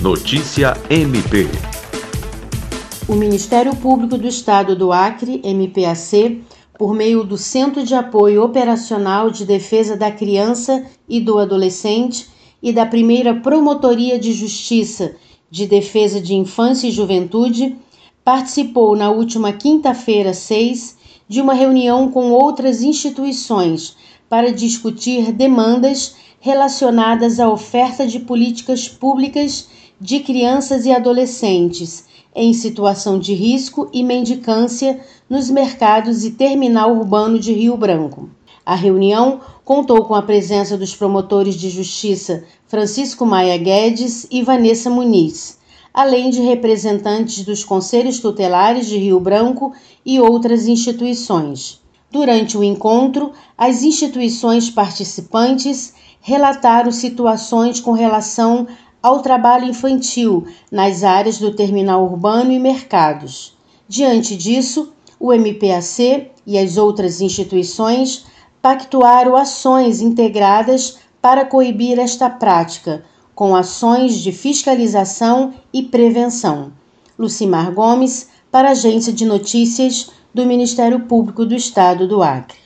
Notícia MP. O Ministério Público do Estado do Acre, MPAC, por meio do Centro de Apoio Operacional de Defesa da Criança e do Adolescente e da primeira Promotoria de Justiça de Defesa de Infância e Juventude, participou na última quinta-feira, 6, de uma reunião com outras instituições para discutir demandas relacionadas à oferta de políticas públicas de crianças e adolescentes em situação de risco e mendicância nos mercados e terminal urbano de Rio Branco. A reunião contou com a presença dos promotores de justiça Francisco Maia Guedes e Vanessa Muniz, além de representantes dos conselhos tutelares de Rio Branco e outras instituições. Durante o encontro, as instituições participantes relataram situações com relação ao trabalho infantil nas áreas do terminal urbano e mercados. Diante disso, o MPAC e as outras instituições pactuaram ações integradas para coibir esta prática, com ações de fiscalização e prevenção. Lucimar Gomes, para a Agência de Notícias do Ministério Público do Estado do Acre.